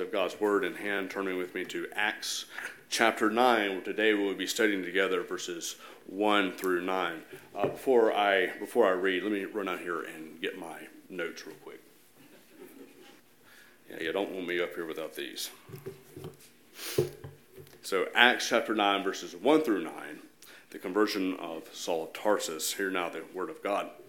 of God's Word in hand, turning with me to Acts chapter 9, today we will be studying together verses 1 through 9. Uh, before, I, before I read, let me run out here and get my notes real quick. Yeah, you don't want me up here without these. So, Acts chapter 9, verses 1 through 9, the conversion of Saul of Tarsus. Hear now the Word of God.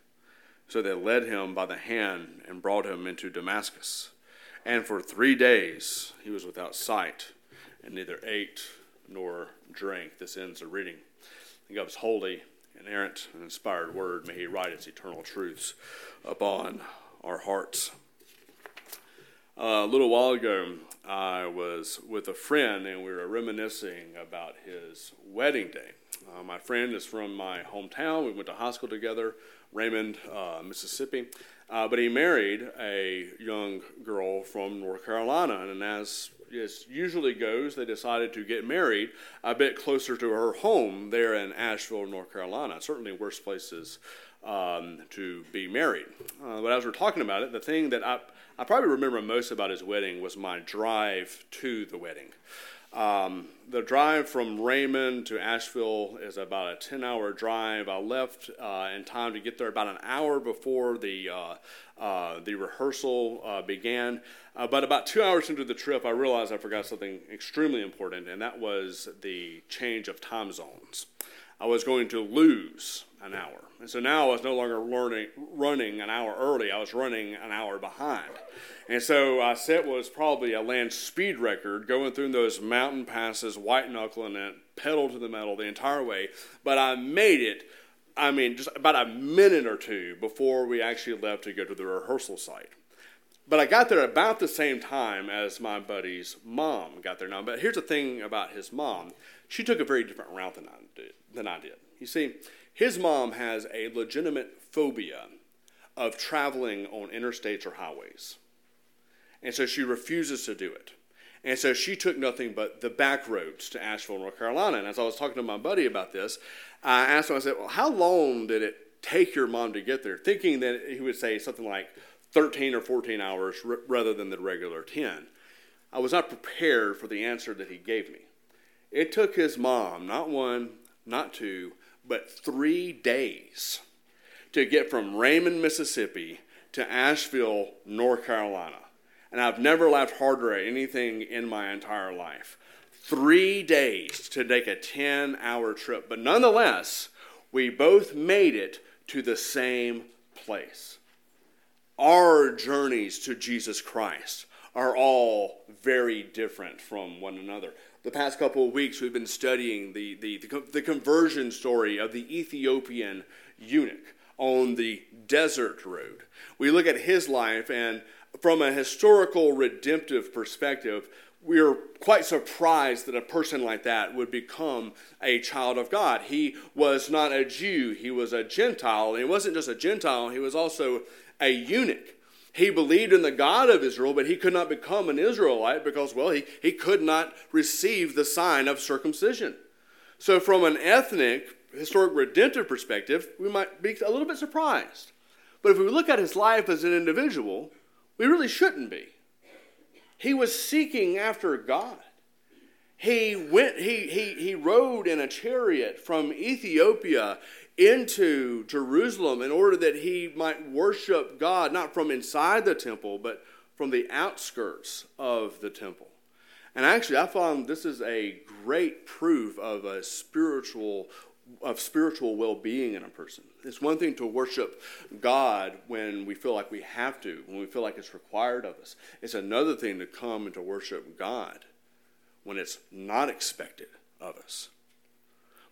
So they led him by the hand and brought him into Damascus. And for three days he was without sight, and neither ate nor drank. This ends the reading. God's holy, inerrant, and inspired word, may he write its eternal truths upon our hearts. Uh, a little while ago, I was with a friend and we were reminiscing about his wedding day. Uh, my friend is from my hometown. We went to high school together. Raymond, uh, Mississippi. Uh, but he married a young girl from North Carolina, and as it usually goes, they decided to get married a bit closer to her home there in Asheville, North Carolina. Certainly worse places um, to be married. Uh, but as we're talking about it, the thing that I, I probably remember most about his wedding was my drive to the wedding. Um, the drive from Raymond to Asheville is about a 10 hour drive. I left uh, in time to get there about an hour before the, uh, uh, the rehearsal uh, began. Uh, but about two hours into the trip, I realized I forgot something extremely important, and that was the change of time zones. I was going to lose an hour. And so now I was no longer learning, running an hour early, I was running an hour behind. And so I set what was probably a land speed record going through those mountain passes, white knuckling it, pedal to the metal the entire way. But I made it, I mean, just about a minute or two before we actually left to go to the rehearsal site. But I got there about the same time as my buddy's mom got there. Now, but here's the thing about his mom: she took a very different route than I did. Than I did. You see, his mom has a legitimate phobia of traveling on interstates or highways. And so she refuses to do it. And so she took nothing but the back roads to Asheville, North Carolina. And as I was talking to my buddy about this, I asked him, I said, Well, how long did it take your mom to get there? Thinking that he would say something like 13 or 14 hours r- rather than the regular 10. I was not prepared for the answer that he gave me. It took his mom, not one, not two, but three days to get from Raymond, Mississippi to Asheville, North Carolina and I've never laughed harder at anything in my entire life. Three days to take a 10 hour trip, but nonetheless, we both made it to the same place. Our journeys to Jesus Christ are all very different from one another. The past couple of weeks, we've been studying the, the, the, conversion story of the Ethiopian eunuch on the desert road. We look at his life and from a historical redemptive perspective, we are quite surprised that a person like that would become a child of God. He was not a Jew, he was a Gentile. And he wasn't just a Gentile, he was also a eunuch. He believed in the God of Israel, but he could not become an Israelite because, well, he, he could not receive the sign of circumcision. So, from an ethnic, historic redemptive perspective, we might be a little bit surprised. But if we look at his life as an individual, we really shouldn't be. He was seeking after God. He went, he, he, he rode in a chariot from Ethiopia into Jerusalem in order that he might worship God, not from inside the temple, but from the outskirts of the temple. And actually, I found this is a great proof of a spiritual of spiritual well being in a person. It's one thing to worship God when we feel like we have to, when we feel like it's required of us. It's another thing to come and to worship God when it's not expected of us.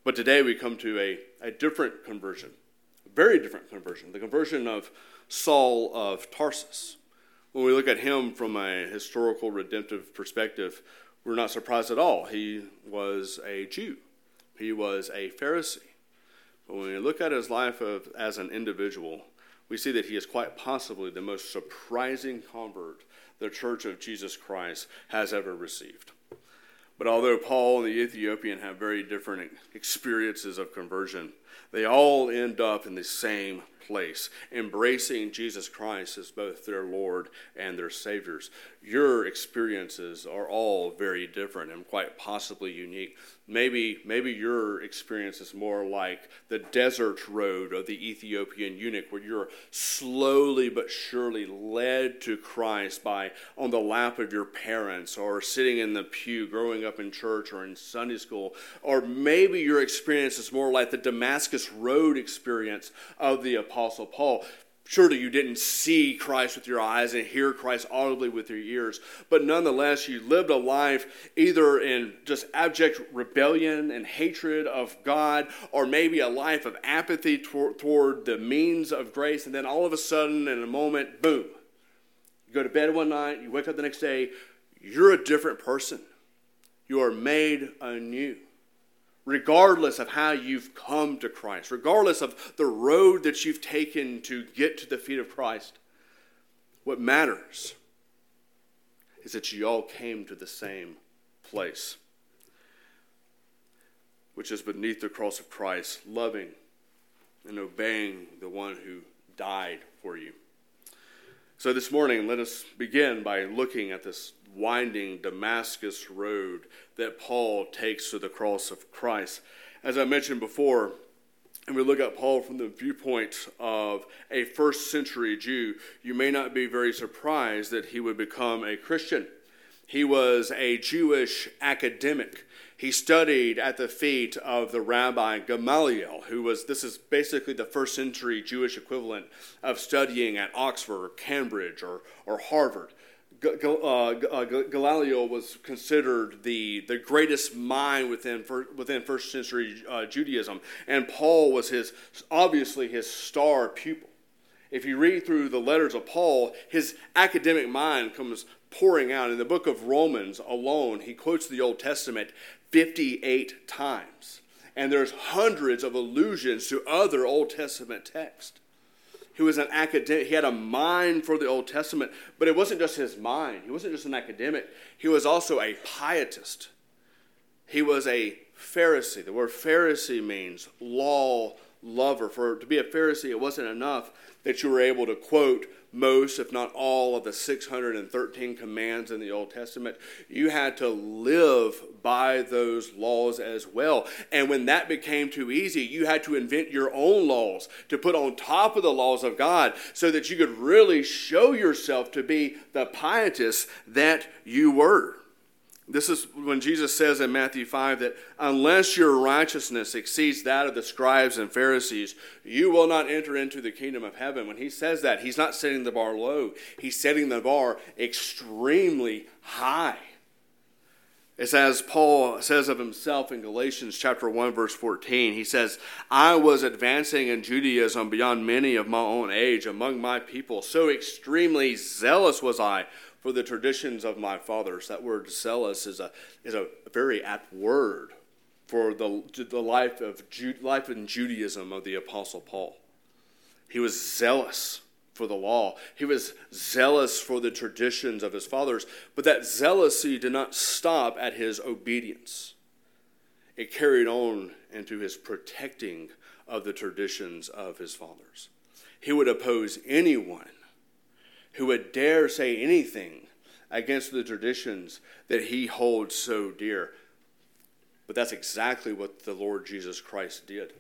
But today we come to a, a different conversion, a very different conversion, the conversion of Saul of Tarsus. When we look at him from a historical redemptive perspective, we're not surprised at all. He was a Jew, he was a Pharisee. But when we look at his life of, as an individual, we see that he is quite possibly the most surprising convert the Church of Jesus Christ has ever received. But although Paul and the Ethiopian have very different experiences of conversion, they all end up in the same place, embracing Jesus Christ as both their Lord and their Saviors. Your experiences are all very different and quite possibly unique. Maybe, maybe your experience is more like the desert road of the Ethiopian eunuch, where you're slowly but surely led to Christ by on the lap of your parents or sitting in the pew growing up in church or in Sunday school. Or maybe your experience is more like the Damascus Road experience of the Apostle Paul. Surely you didn't see Christ with your eyes and hear Christ audibly with your ears, but nonetheless, you lived a life either in just abject rebellion and hatred of God, or maybe a life of apathy toward, toward the means of grace, and then all of a sudden, in a moment, boom. You go to bed one night, you wake up the next day, you're a different person. You are made anew regardless of how you've come to Christ, regardless of the road that you've taken to get to the feet of Christ, what matters is that you all came to the same place, which is beneath the cross of Christ, loving and obeying the one who died for you. So, this morning, let us begin by looking at this winding Damascus road that Paul takes to the cross of Christ. As I mentioned before, and we look at Paul from the viewpoint of a first century Jew, you may not be very surprised that he would become a Christian. He was a Jewish academic. He studied at the feet of the rabbi Gamaliel, who was, this is basically the first century Jewish equivalent of studying at Oxford or Cambridge or, or Harvard uh, Gamaliel was considered the, the greatest mind within, within first century uh, Judaism, and Paul was his obviously his star pupil. If you read through the letters of Paul, his academic mind comes pouring out. In the book of Romans alone, he quotes the Old Testament 58 times. And there's hundreds of allusions to other Old Testament texts. He was an academic. He had a mind for the Old Testament, but it wasn't just his mind. He wasn't just an academic. He was also a pietist. He was a Pharisee. The word Pharisee means law lover. For to be a Pharisee, it wasn't enough that you were able to quote most, if not all, of the 613 commands in the Old Testament. You had to live by those laws as well. And when that became too easy, you had to invent your own laws to put on top of the laws of God so that you could really show yourself to be the pietist that you were. This is when Jesus says in Matthew 5 that unless your righteousness exceeds that of the scribes and Pharisees, you will not enter into the kingdom of heaven. When he says that, he's not setting the bar low, he's setting the bar extremely high. It's as Paul says of himself in Galatians chapter 1 verse 14. He says, "I was advancing in Judaism beyond many of my own age among my people, so extremely zealous was I for the traditions of my fathers. That word zealous is a, is a very apt word for the, the life, of life in Judaism of the Apostle Paul. He was zealous for the law, he was zealous for the traditions of his fathers, but that zealousy did not stop at his obedience. It carried on into his protecting of the traditions of his fathers. He would oppose anyone who would dare say anything against the traditions that he holds so dear. But that's exactly what the Lord Jesus Christ did.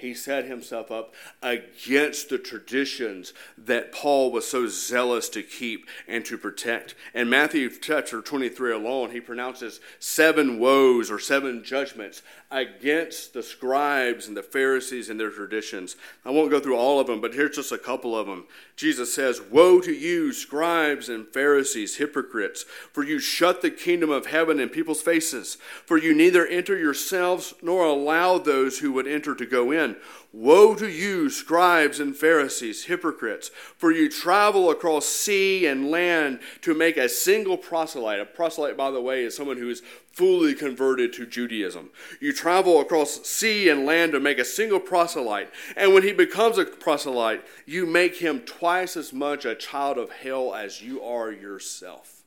He set himself up against the traditions that Paul was so zealous to keep and to protect. In Matthew chapter 23 alone, he pronounces seven woes or seven judgments against the scribes and the Pharisees and their traditions. I won't go through all of them, but here's just a couple of them. Jesus says, Woe to you, scribes and Pharisees, hypocrites, for you shut the kingdom of heaven in people's faces, for you neither enter yourselves nor allow those who would enter to go in. Woe to you, scribes and Pharisees, hypocrites, for you travel across sea and land to make a single proselyte. A proselyte, by the way, is someone who is fully converted to Judaism. You travel across sea and land to make a single proselyte, and when he becomes a proselyte, you make him twice as much a child of hell as you are yourself.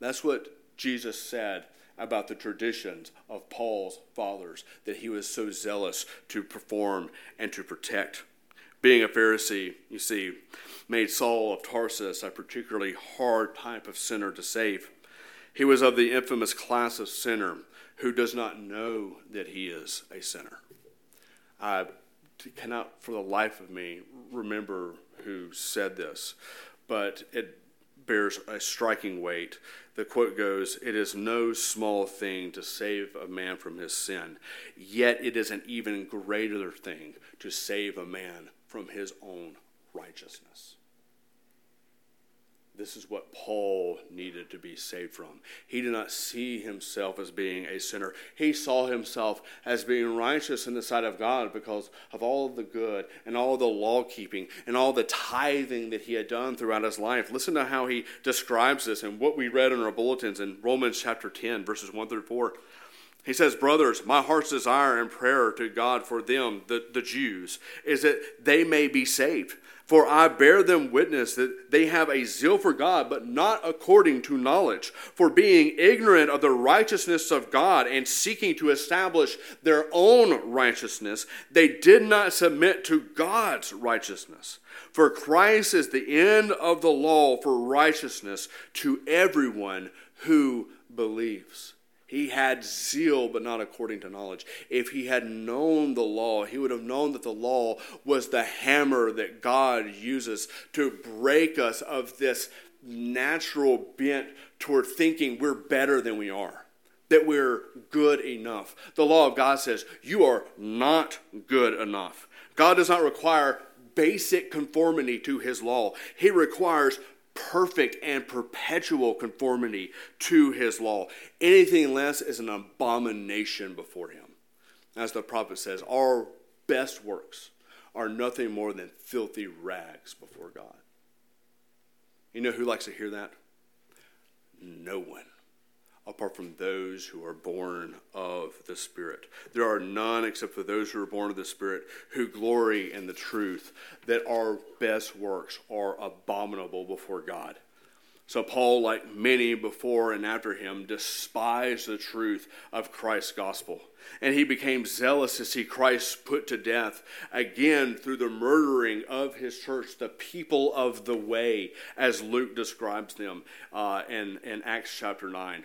That's what Jesus said about the traditions of Paul's fathers that he was so zealous to perform and to protect. Being a Pharisee, you see, made Saul of Tarsus a particularly hard type of sinner to save. He was of the infamous class of sinner who does not know that he is a sinner. I cannot, for the life of me, remember who said this, but it bears a striking weight. The quote goes, It is no small thing to save a man from his sin, yet it is an even greater thing to save a man from his own righteousness. This is what Paul needed to be saved from. He did not see himself as being a sinner. He saw himself as being righteous in the sight of God because of all the good and all the law keeping and all the tithing that he had done throughout his life. Listen to how he describes this and what we read in our bulletins in Romans chapter 10, verses 1 through 4. He says, Brothers, my heart's desire and prayer to God for them, the, the Jews, is that they may be saved. For I bear them witness that they have a zeal for God, but not according to knowledge. For being ignorant of the righteousness of God and seeking to establish their own righteousness, they did not submit to God's righteousness. For Christ is the end of the law for righteousness to everyone who believes. He had zeal, but not according to knowledge. If he had known the law, he would have known that the law was the hammer that God uses to break us of this natural bent toward thinking we're better than we are, that we're good enough. The law of God says you are not good enough. God does not require basic conformity to his law, he requires perfect and perpetual conformity to his law. Anything less is an abomination before him. As the prophet says, our best works are nothing more than filthy rags before God. You know who likes to hear that? No one apart from those who are born of the Spirit. There are none except for those who are born of the Spirit who glory in the truth that our best works are abominable before God. So, Paul, like many before and after him, despised the truth of Christ's gospel. And he became zealous to see Christ put to death, again through the murdering of his church, the people of the way, as Luke describes them uh, in, in Acts chapter 9.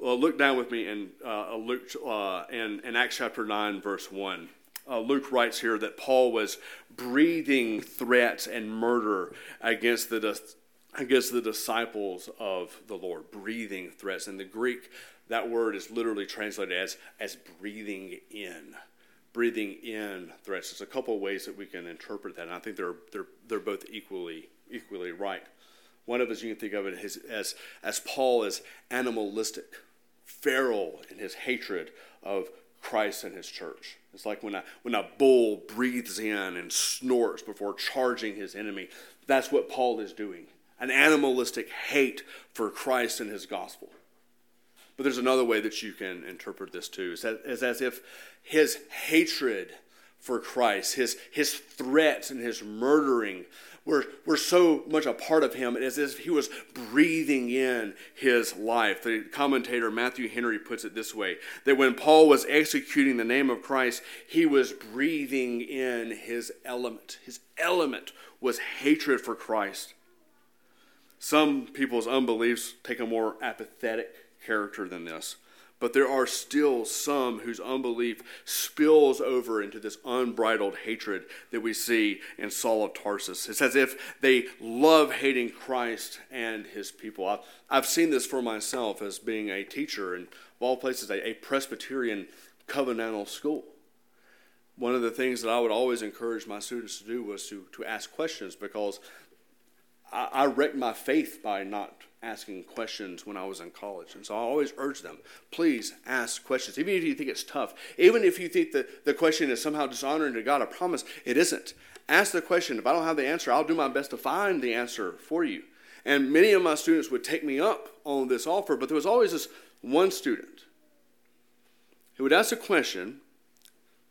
Well, look down with me in, uh, Luke, uh, in, in Acts chapter 9, verse 1. Uh, Luke writes here that Paul was breathing threats and murder against the against the disciples of the Lord, breathing threats. In the Greek, that word is literally translated as, as breathing in. Breathing in threats. There's a couple ways that we can interpret that, and I think they're, they're, they're both equally, equally right. One of us, you can think of it as, as, as Paul is animalistic, feral in his hatred of Christ and his church. It's like when a, when a bull breathes in and snorts before charging his enemy. That's what Paul is doing an animalistic hate for Christ and his gospel. But there's another way that you can interpret this too. It's as, as if his hatred for Christ, his, his threats and his murdering were, were so much a part of him as if he was breathing in his life. The commentator Matthew Henry puts it this way that when Paul was executing the name of Christ, he was breathing in his element. His element was hatred for Christ. Some people's unbeliefs take a more apathetic character than this. But there are still some whose unbelief spills over into this unbridled hatred that we see in Saul of Tarsus. It's as if they love hating Christ and his people. I've seen this for myself as being a teacher in, of all places, a, a Presbyterian covenantal school. One of the things that I would always encourage my students to do was to, to ask questions because I, I wrecked my faith by not asking questions when I was in college. And so I always urge them, please ask questions. Even if you think it's tough, even if you think that the question is somehow dishonoring to God, I promise it isn't. Ask the question. If I don't have the answer, I'll do my best to find the answer for you. And many of my students would take me up on this offer, but there was always this one student who would ask a question,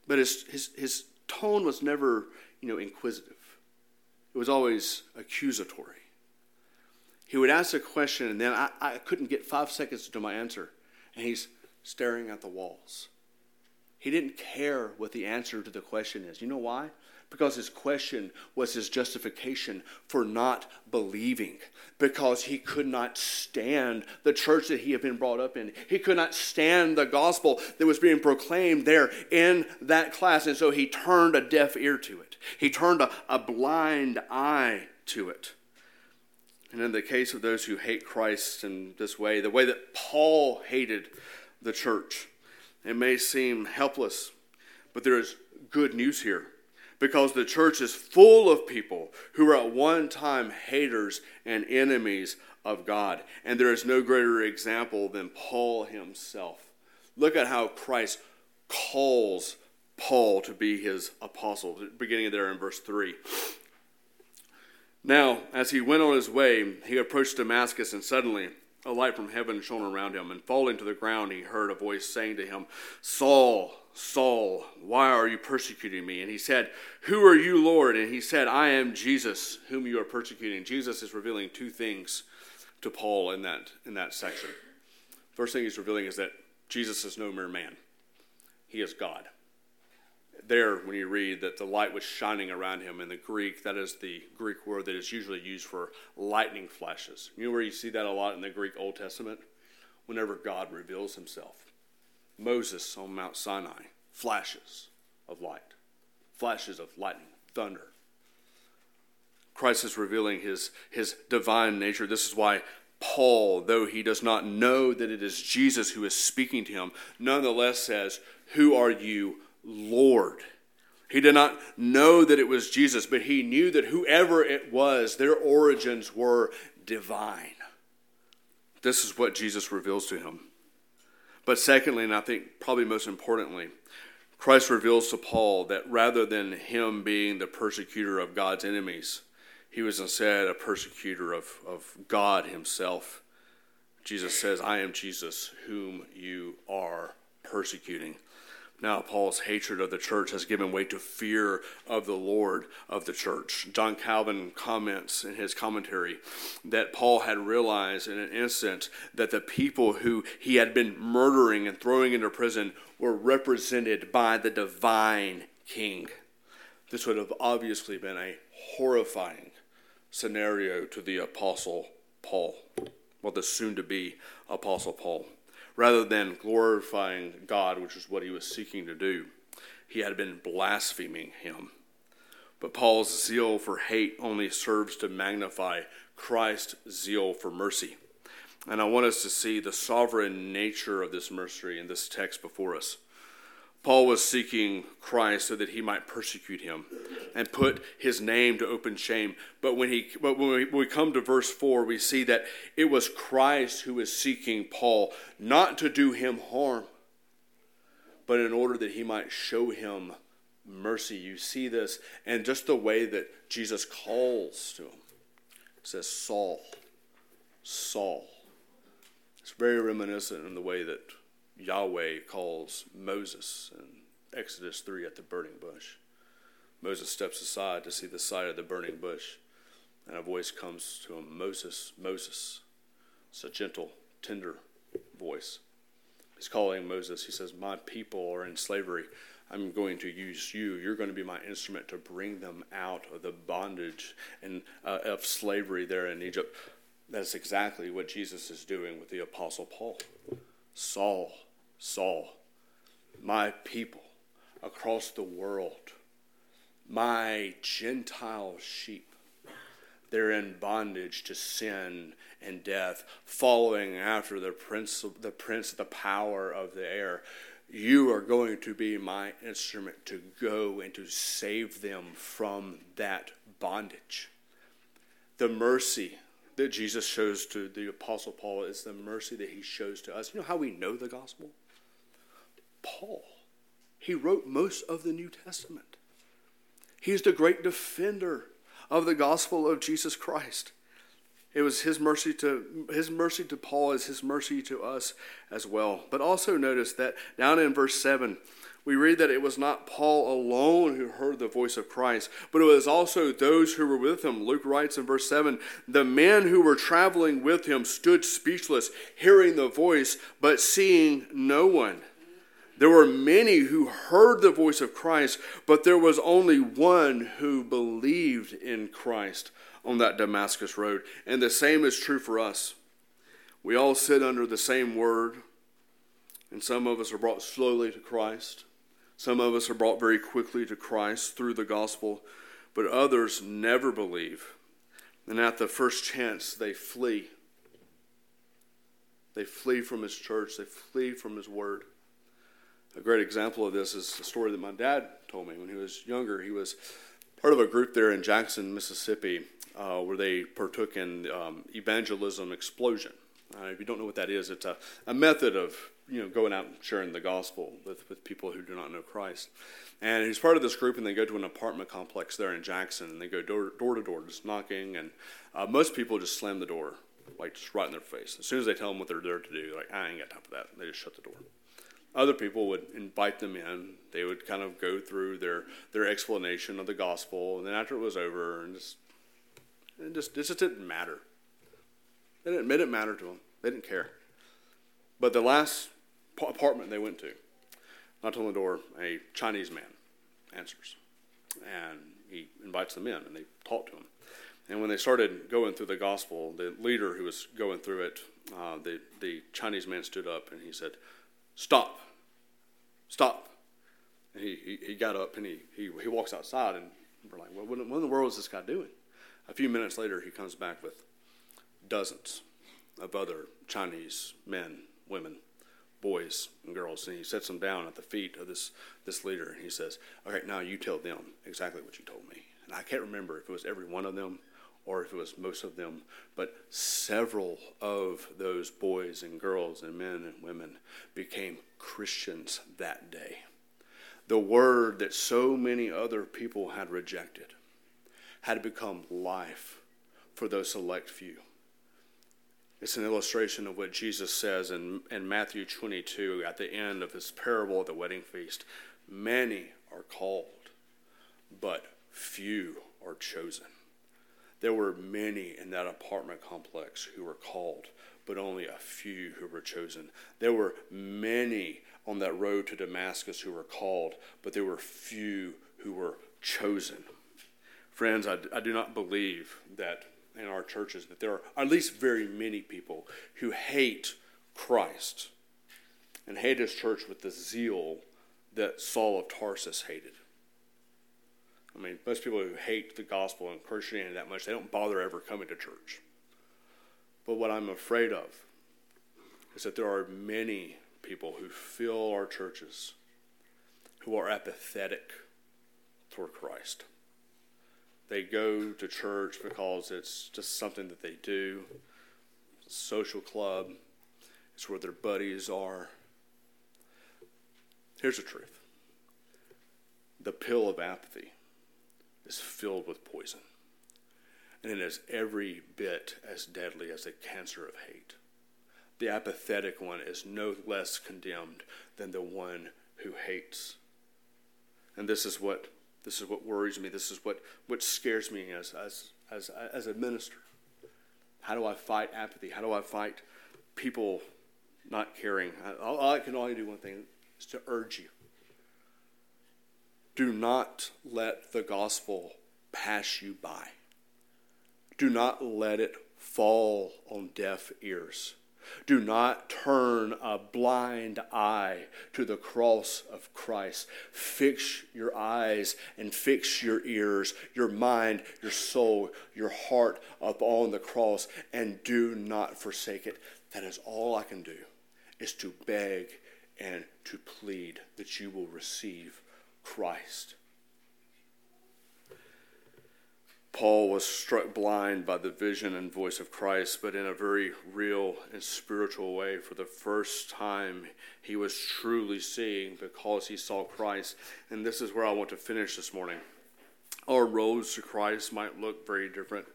but his, his, his tone was never, you know, inquisitive. It was always accusatory. He would ask a question, and then I, I couldn't get five seconds to my answer, and he's staring at the walls. He didn't care what the answer to the question is. You know why? Because his question was his justification for not believing. Because he could not stand the church that he had been brought up in. He could not stand the gospel that was being proclaimed there in that class. And so he turned a deaf ear to it, he turned a, a blind eye to it. And in the case of those who hate Christ in this way, the way that Paul hated the church, it may seem helpless, but there is good news here because the church is full of people who were at one time haters and enemies of God. And there is no greater example than Paul himself. Look at how Christ calls Paul to be his apostle, beginning there in verse 3. Now, as he went on his way, he approached Damascus, and suddenly a light from heaven shone around him. And falling to the ground, he heard a voice saying to him, Saul, Saul, why are you persecuting me? And he said, Who are you, Lord? And he said, I am Jesus, whom you are persecuting. Jesus is revealing two things to Paul in that, in that section. First thing he's revealing is that Jesus is no mere man, he is God there when you read that the light was shining around him in the Greek, that is the Greek word that is usually used for lightning flashes. You know where you see that a lot in the Greek Old Testament? Whenever God reveals himself. Moses on Mount Sinai, flashes of light, flashes of lightning, thunder. Christ is revealing his, his divine nature. This is why Paul, though he does not know that it is Jesus who is speaking to him, nonetheless says, Who are you, Lord. He did not know that it was Jesus, but he knew that whoever it was, their origins were divine. This is what Jesus reveals to him. But secondly, and I think probably most importantly, Christ reveals to Paul that rather than him being the persecutor of God's enemies, he was instead a persecutor of, of God himself. Jesus says, I am Jesus, whom you are persecuting. Now, Paul's hatred of the church has given way to fear of the Lord of the church. John Calvin comments in his commentary that Paul had realized in an instant that the people who he had been murdering and throwing into prison were represented by the divine king. This would have obviously been a horrifying scenario to the apostle Paul, well, the soon to be apostle Paul rather than glorifying God, which is what he was seeking to do. He had been blaspheming him. But Paul's zeal for hate only serves to magnify Christ's zeal for mercy. And I want us to see the sovereign nature of this mercy in this text before us. Paul was seeking Christ so that he might persecute him and put his name to open shame. But when, he, but when we, come to verse 4, we see that it was Christ who was seeking Paul not to do him harm, but in order that he might show him mercy. You see this, and just the way that Jesus calls to him. It says, Saul, Saul. It's very reminiscent in the way that Yahweh calls Moses in Exodus 3 at the burning bush. Moses steps aside to see the sight of the burning bush, and a voice comes to him Moses, Moses. It's a gentle, tender voice. He's calling Moses. He says, My people are in slavery. I'm going to use you. You're going to be my instrument to bring them out of the bondage and uh, of slavery there in Egypt. That's exactly what Jesus is doing with the Apostle Paul. Saul, Saul, my people across the world, my Gentile sheep. They're in bondage to sin and death, following after the prince, the prince, the power of the air. You are going to be my instrument to go and to save them from that bondage. The mercy that Jesus shows to the Apostle Paul is the mercy that he shows to us. You know how we know the gospel? Paul. He wrote most of the New Testament. He's the great defender of the gospel of Jesus Christ. It was his mercy to his mercy to Paul is his mercy to us as well. But also notice that down in verse 7, we read that it was not Paul alone who heard the voice of Christ, but it was also those who were with him. Luke writes in verse 7 The men who were traveling with him stood speechless, hearing the voice, but seeing no one. There were many who heard the voice of Christ, but there was only one who believed in Christ on that Damascus road. And the same is true for us. We all sit under the same word, and some of us are brought slowly to Christ. Some of us are brought very quickly to Christ through the gospel, but others never believe. And at the first chance, they flee. They flee from his church, they flee from his word. A great example of this is a story that my dad told me when he was younger. He was part of a group there in Jackson, Mississippi, uh, where they partook in um, evangelism explosion. Uh, if you don't know what that is, it's a, a method of you know going out and sharing the gospel with, with people who do not know Christ. And he's part of this group, and they go to an apartment complex there in Jackson, and they go door, door to door, just knocking, and uh, most people just slam the door, like just right in their face. As soon as they tell them what they're there to do, like I ain't got time for that. They just shut the door. Other people would invite them in. They would kind of go through their their explanation of the gospel, and then after it was over, and just it just it just didn't matter. They didn't, it didn't matter to them. They didn't care. But the last apartment they went to, knocked on the door, a Chinese man answers, and he invites them in, and they talk to him. And when they started going through the gospel, the leader who was going through it, uh, the the Chinese man stood up and he said, "Stop, stop." And he, he, he got up and he, he, he walks outside, and we're like, well, what, in the world is this guy doing? A few minutes later, he comes back with dozens of other Chinese men, women, boys, and girls, and he sets them down at the feet of this, this leader, and he says, Okay, now you tell them exactly what you told me. And I can't remember if it was every one of them or if it was most of them, but several of those boys and girls and men and women became Christians that day. The word that so many other people had rejected had become life for those select few. It's an illustration of what Jesus says in, in Matthew 22 at the end of his parable of the wedding feast. Many are called, but few are chosen. There were many in that apartment complex who were called, but only a few who were chosen. There were many on that road to Damascus who were called, but there were few who were chosen. Friends, I, I do not believe that in our churches that there are at least very many people who hate Christ and hate his church with the zeal that Saul of Tarsus hated. I mean, most people who hate the gospel and Christianity that much, they don't bother ever coming to church. But what I'm afraid of is that there are many people who fill our churches who are apathetic toward Christ. They go to church because it's just something that they do. Social club. It's where their buddies are. Here's the truth. The pill of apathy is filled with poison. And it is every bit as deadly as the cancer of hate. The apathetic one is no less condemned than the one who hates. And this is what this is what worries me. This is what, what scares me as, as, as, as a minister. How do I fight apathy? How do I fight people not caring? I, I can only do one thing is to urge you. Do not let the gospel pass you by. Do not let it fall on deaf ears. Do not turn a blind eye to the cross of Christ. Fix your eyes and fix your ears, your mind, your soul, your heart upon the cross, and do not forsake it. That is all I can do, is to beg and to plead that you will receive Christ. Paul was struck blind by the vision and voice of Christ, but in a very real and spiritual way. For the first time, he was truly seeing because he saw Christ. And this is where I want to finish this morning. Our roads to Christ might look very different,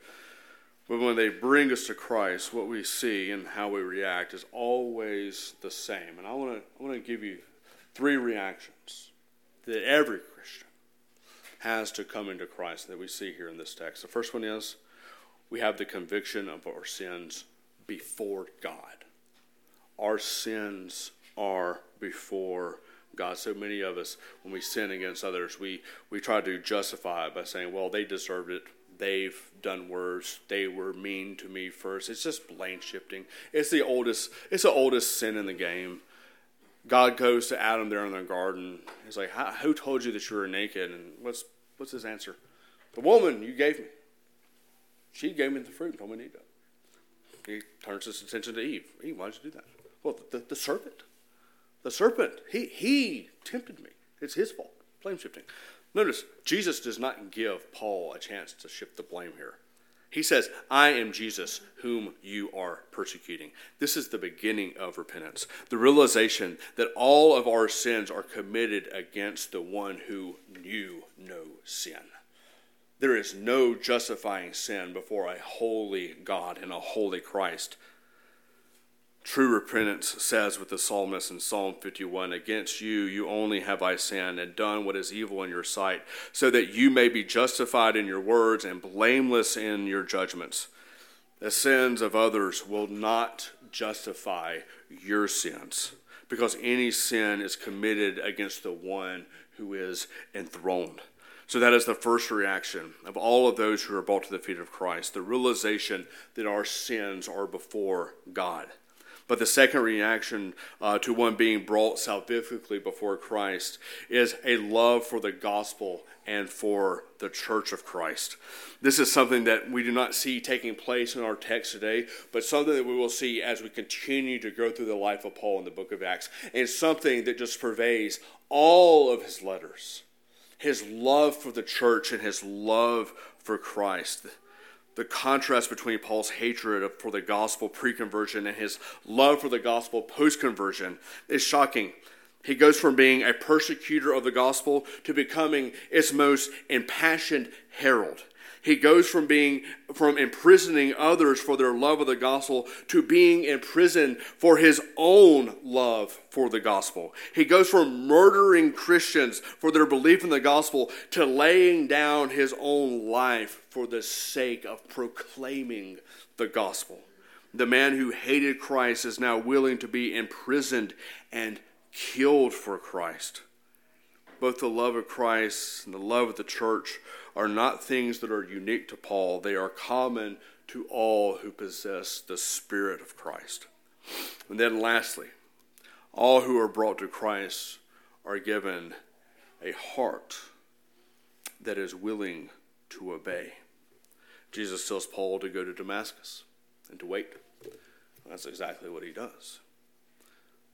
but when they bring us to Christ, what we see and how we react is always the same. And I want to, I want to give you three reactions that every Christian has to come into Christ that we see here in this text. The first one is we have the conviction of our sins before God. Our sins are before God. So many of us, when we sin against others, we, we try to justify it by saying, well, they deserved it. They've done worse. They were mean to me first. It's just blame shifting. It's the oldest. It's the oldest sin in the game. God goes to Adam there in the garden. He's like, "Who told you that you were naked?" And what's what's his answer? The woman you gave me. She gave me the fruit and told me to eat it. He turns his attention to Eve. Eve, why did you do that? Well, the, the, the serpent. The serpent. He he tempted me. It's his fault. Blame shifting. Notice Jesus does not give Paul a chance to shift the blame here. He says, I am Jesus whom you are persecuting. This is the beginning of repentance. The realization that all of our sins are committed against the one who knew no sin. There is no justifying sin before a holy God and a holy Christ. True repentance says with the psalmist in Psalm 51 Against you, you only have I sinned and done what is evil in your sight, so that you may be justified in your words and blameless in your judgments. The sins of others will not justify your sins, because any sin is committed against the one who is enthroned. So that is the first reaction of all of those who are brought to the feet of Christ the realization that our sins are before God. But the second reaction uh, to one being brought salvifically before Christ is a love for the gospel and for the church of Christ. This is something that we do not see taking place in our text today, but something that we will see as we continue to go through the life of Paul in the book of Acts, and something that just pervades all of his letters. His love for the church and his love for Christ the contrast between Paul's hatred for the gospel pre conversion and his love for the gospel post conversion is shocking. He goes from being a persecutor of the gospel to becoming its most impassioned herald. He goes from being from imprisoning others for their love of the gospel to being imprisoned for his own love for the gospel. He goes from murdering Christians for their belief in the gospel to laying down his own life for the sake of proclaiming the gospel. The man who hated Christ is now willing to be imprisoned and killed for Christ. Both the love of Christ and the love of the church are not things that are unique to Paul, they are common to all who possess the Spirit of Christ. And then, lastly, all who are brought to Christ are given a heart that is willing to obey. Jesus tells Paul to go to Damascus and to wait. That's exactly what he does.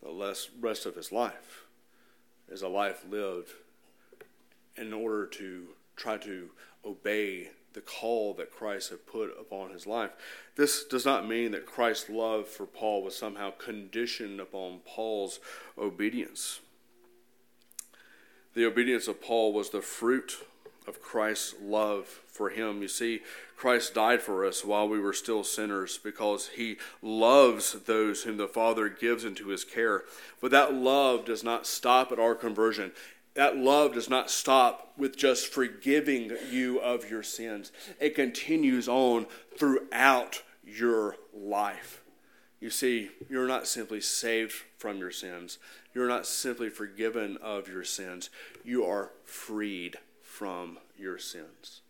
The rest of his life is a life lived in order to try to obey the call that Christ had put upon his life. This does not mean that Christ's love for Paul was somehow conditioned upon Paul's obedience. The obedience of Paul was the fruit of Christ's love for him. You see, Christ died for us while we were still sinners because he loves those whom the Father gives into his care. But that love does not stop at our conversion that love does not stop with just forgiving you of your sins, it continues on throughout your life. You see, you're not simply saved from your sins, you're not simply forgiven of your sins, you are freed from your sins.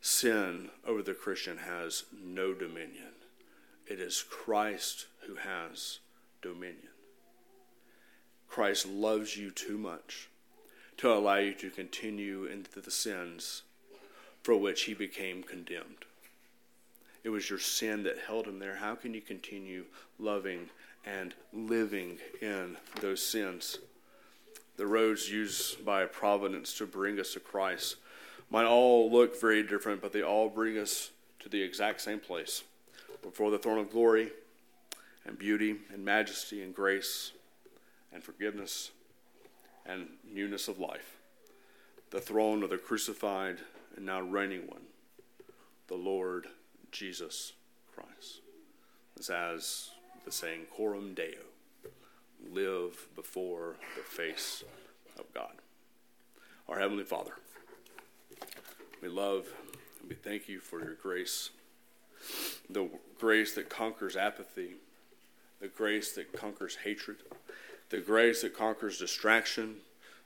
Sin over the Christian has no dominion. it is Christ who has dominion. Christ loves you too much to allow you to continue into the sins for which he became condemned. It was your sin that held him there. How can you continue loving and living in those sins? The roads used by providence to bring us to Christ might all look very different, but they all bring us to the exact same place before the throne of glory and beauty and majesty and grace and forgiveness and newness of life. The throne of the crucified and now reigning one, the Lord Jesus Christ. It's as the saying, Coram Deo, live before the face of God. Our Heavenly Father, we love and we thank you for your grace, the grace that conquers apathy, the grace that conquers hatred, the grace that conquers distraction,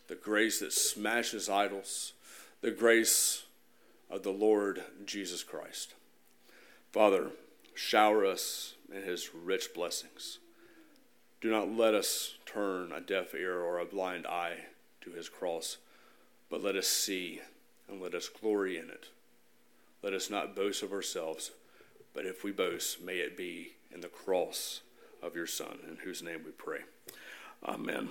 the grace that smashes idols, the grace of the Lord Jesus Christ. Father, shower us in his rich blessings. Do not let us turn a deaf ear or a blind eye to his cross, but let us see and let us glory in it. Let us not boast of ourselves, but if we boast, may it be in the cross of your Son, in whose name we pray. Amen.